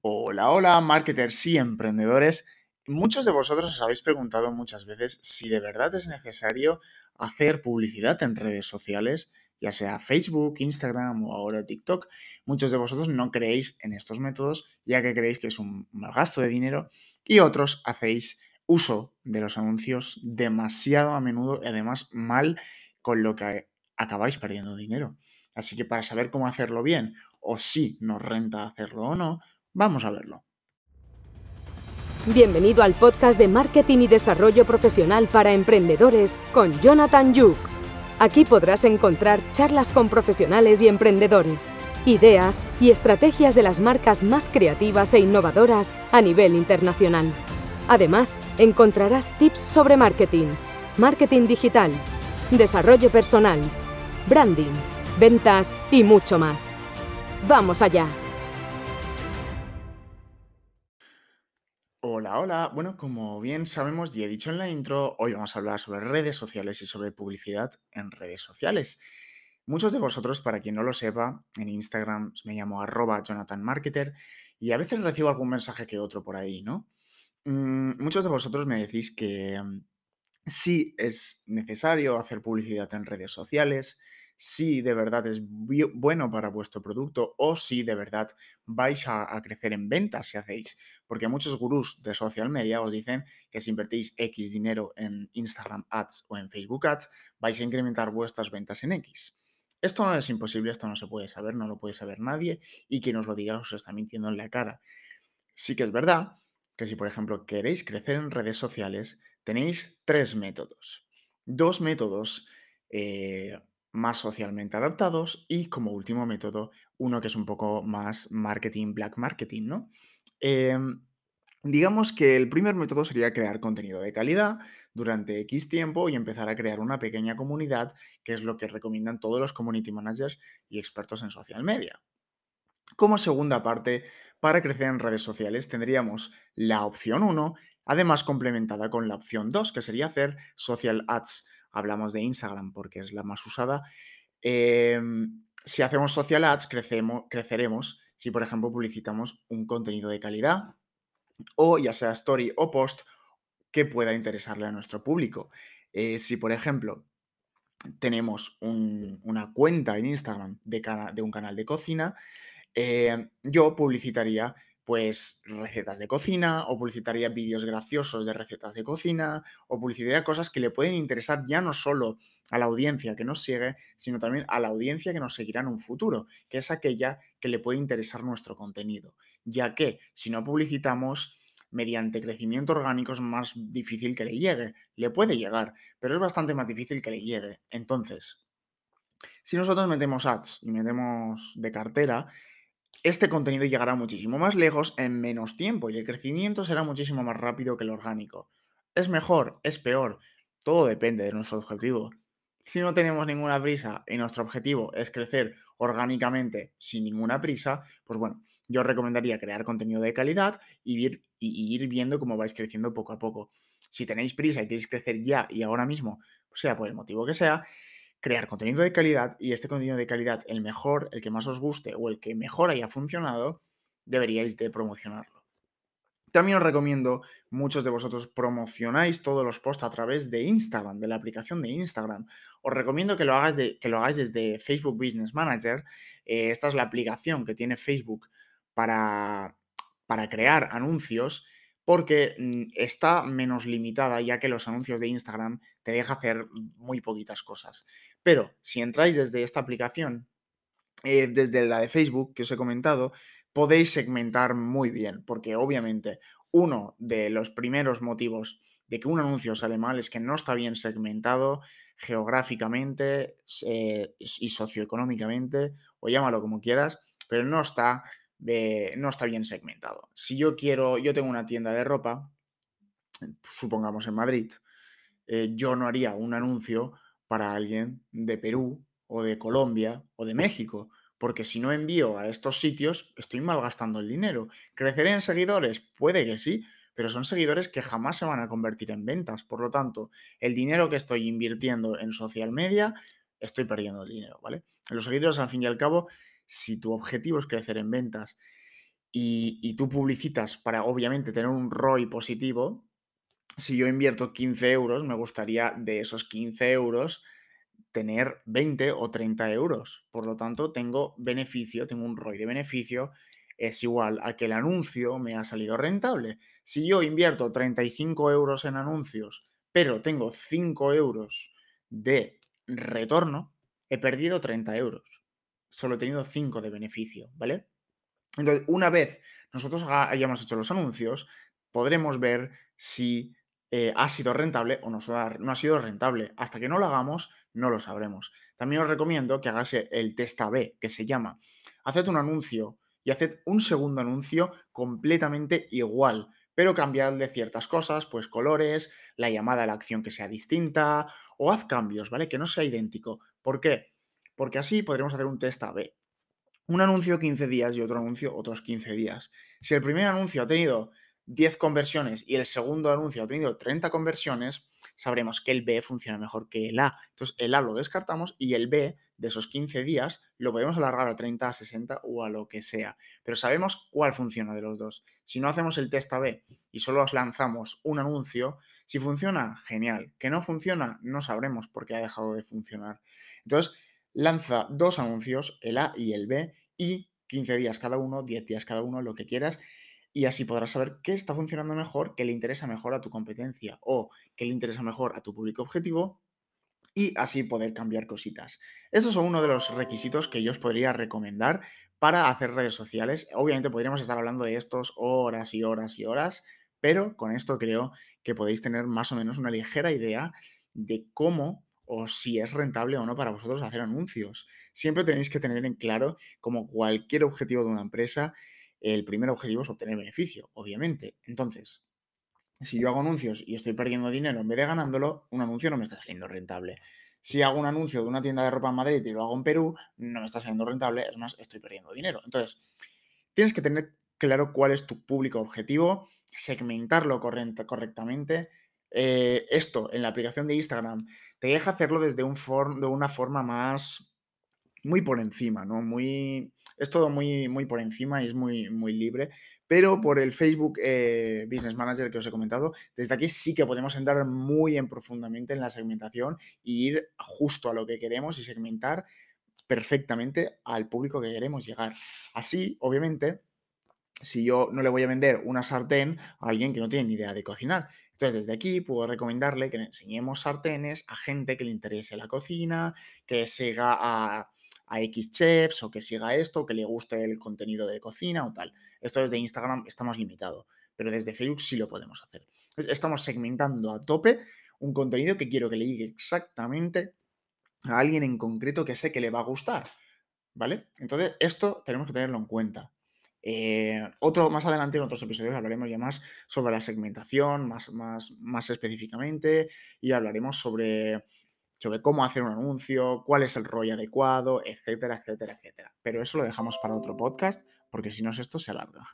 Hola, hola, marketers y emprendedores. Muchos de vosotros os habéis preguntado muchas veces si de verdad es necesario hacer publicidad en redes sociales, ya sea Facebook, Instagram o ahora TikTok. Muchos de vosotros no creéis en estos métodos ya que creéis que es un mal gasto de dinero y otros hacéis uso de los anuncios demasiado a menudo y además mal con lo que acabáis perdiendo dinero. Así que para saber cómo hacerlo bien o si nos renta hacerlo o no, Vamos a verlo. Bienvenido al podcast de Marketing y Desarrollo Profesional para Emprendedores con Jonathan Yuk. Aquí podrás encontrar charlas con profesionales y emprendedores, ideas y estrategias de las marcas más creativas e innovadoras a nivel internacional. Además, encontrarás tips sobre marketing, marketing digital, desarrollo personal, branding, ventas y mucho más. ¡Vamos allá! Hola, hola. Bueno, como bien sabemos y he dicho en la intro, hoy vamos a hablar sobre redes sociales y sobre publicidad en redes sociales. Muchos de vosotros, para quien no lo sepa, en Instagram me llamo arroba Jonathan Marketer y a veces recibo algún mensaje que otro por ahí, ¿no? Mm, muchos de vosotros me decís que mm, sí es necesario hacer publicidad en redes sociales, si de verdad es bueno para vuestro producto o si de verdad vais a, crecer en ventas si hacéis. Porque muchos gurús de social media os dicen que si invertís X dinero en Instagram Ads o en Facebook Ads, vais a incrementar vuestras ventas en X. Esto no es imposible, esto no se puede saber, no lo puede saber nadie y quien os lo diga os está mintiendo en la cara. Sí que es verdad que si, por ejemplo, queréis crecer en redes sociales, tenéis tres métodos. Dos métodos eh, más socialmente adaptados y como último método, uno que es un poco más marketing, black marketing, ¿no? Em, digamos que el primer método sería crear contenido de calidad durante X tiempo y empezar a crear una pequeña comunidad, que es lo que recomiendan todos los community managers y expertos en social media. Como segunda parte, para crecer en redes sociales tendríamos la opción 1, además complementada con la opción 2, que sería hacer social ads hablamos de Instagram porque es la más usada. Em, si hacemos social ads, crecemos, creceremos si, por ejemplo, publicitamos un contenido de calidad o ya sea story o post que pueda interesarle a nuestro público. Eh, si, por ejemplo, tenemos una cuenta en Instagram de, un canal de cocina, eh, yo publicitaría pues recetas de cocina o publicitaría vídeos graciosos de recetas de cocina o publicitaría cosas que le pueden interesar ya no solo a la audiencia que nos sigue, sino también a la audiencia que nos seguirá en un futuro, que es aquella que le puede interesar nuestro contenido, ya que si no publicitamos mediante crecimiento orgánico es más difícil que le llegue, le puede llegar, pero es bastante más difícil que le llegue. Entonces, si nosotros metemos ads y metemos de cartera, este contenido llegará muchísimo más lejos en menos tiempo y el crecimiento será muchísimo más rápido que el orgánico. ¿Es mejor? ¿Es peor? Todo depende de nuestro objetivo. Si no tenemos ninguna prisa y nuestro objetivo es crecer orgánicamente sin ninguna prisa, pues bueno, yo recomendaría crear contenido de calidad y ir, y ir viendo cómo vais creciendo poco a poco. Si tenéis prisa y queréis crecer ya y ahora mismo, sea por el motivo que sea, crear contenido de calidad y este contenido de calidad, el mejor, el que más os guste o el que mejor haya funcionado, deberíais de promocionarlo. También os recomiendo, muchos de vosotros promocionáis todos los posts a través de Instagram, de la aplicación de Instagram. Os recomiendo que lo hagáis, de, que lo hagáis desde Facebook Business Manager. Eh, esta es la aplicación que tiene Facebook para, para crear anuncios porque mm, está menos limitada ya que los anuncios de Instagram te deja hacer muy poquitas cosas. Pero si entráis desde esta aplicación, eh, desde la de Facebook que os he comentado, podéis segmentar muy bien, porque obviamente uno de los primeros motivos de que un anuncio sale mal es que no está bien segmentado geográficamente eh, y socioeconómicamente, o llámalo como quieras, pero no está no está bien segmentado. Si yo quiero, yo tengo una tienda de ropa, supongamos en Madrid, eh, yo no haría un anuncio para alguien de Perú o de Colombia o de México, porque si no envío a estos sitios, estoy malgastando el dinero. ¿Creceré en seguidores? Puede que sí, pero son seguidores que jamás se van a convertir en ventas. Por lo tanto, el dinero que estoy invirtiendo en social media, estoy perdiendo el dinero, ¿vale? Los seguidores, al fin y al cabo, si tu objetivo es crecer en ventas y, tú publicitas para obviamente tener un ROI positivo, si yo invierto 15 euros, me gustaría de esos 15 euros tener 20 o 30 euros. Por lo tanto, tengo beneficio, tengo un ROI de beneficio, es igual a que el anuncio me ha salido rentable. Si yo invierto 35 euros en anuncios, pero tengo 5 euros de retorno, he perdido 30 euros. Solo he tenido 5 de beneficio, ¿vale? Entonces, una vez nosotros hayamos hecho los anuncios, podremos ver si eh, ha sido rentable o no, ha sido rentable. Hasta que no lo hagamos, no lo sabremos. También os recomiendo que hagáis el test A-B, que se llama, haced un anuncio y haced un segundo anuncio completamente igual, pero cambiadle ciertas cosas, pues colores, la llamada a la acción que sea distinta, o haz cambios, ¿vale? Que no sea idéntico. ¿Por qué? Porque así podremos hacer un test A-B un anuncio 15 días y otro anuncio otros 15 días. Si el primer anuncio ha tenido 10 conversiones y el segundo anuncio ha tenido 30 conversiones, sabremos que el B funciona mejor que el A. Entonces el A lo descartamos y el B de esos 15 días lo podemos alargar a 30, a 60 o a lo que sea. Pero sabemos cuál funciona de los dos. Si no hacemos el test A-B y solo os lanzamos un anuncio, si funciona, genial. Que no funciona, no sabremos por qué ha dejado de funcionar. Entonces, lanza dos anuncios, el A y el B, y 15 días cada uno, 10 días cada uno, lo que quieras, y así podrás saber qué está funcionando mejor, qué le interesa mejor a tu competencia o qué le interesa mejor a tu público objetivo y así poder cambiar cositas. Estos son uno de los requisitos que yo os podría recomendar para hacer redes sociales. Obviamente podríamos estar hablando de estos horas y horas y horas, pero con esto creo que podéis tener más o menos una ligera idea de cómo o si es rentable o no para vosotros hacer anuncios. Siempre tenéis que tener en claro, como cualquier objetivo de una empresa, el primer objetivo es obtener beneficio, obviamente. Entonces, si yo hago anuncios y estoy perdiendo dinero en vez de ganándolo, un anuncio no me está saliendo rentable. Si hago un anuncio de una tienda de ropa en Madrid y lo hago en Perú, no me está saliendo rentable, es más, estoy perdiendo dinero. Entonces, tienes que tener claro cuál es tu público objetivo, segmentarlo correctamente, eh, esto en la aplicación de Instagram te deja hacerlo desde un de una forma más muy por encima, ¿no? Muy, es todo muy, muy por encima y es muy, muy libre, pero por el Facebook eh, Business Manager que os he comentado, desde aquí sí que podemos entrar muy en profundamente en la segmentación e ir justo a lo que queremos y segmentar perfectamente al público que queremos llegar. Así, obviamente, si yo no le voy a vender una sartén a alguien que no tiene ni idea de cocinar. Entonces, desde aquí puedo recomendarle que le enseñemos sartenes a gente que le interese la cocina, que siga a, a X chefs o que siga esto, que le guste el contenido de cocina o tal. Esto desde Instagram está más limitado, pero desde Facebook sí lo podemos hacer. Estamos segmentando a tope un contenido que quiero que le llegue exactamente a alguien en concreto que sé que le va a gustar. ¿Vale? Entonces, esto tenemos que tenerlo en cuenta. Eh, otro, más adelante en otros episodios hablaremos ya más sobre la segmentación, más, más, más específicamente, y hablaremos sobre, sobre cómo hacer un anuncio, cuál es el rollo adecuado, etcétera, etcétera, etcétera. Pero eso lo dejamos para otro podcast, porque si no, esto se alarga.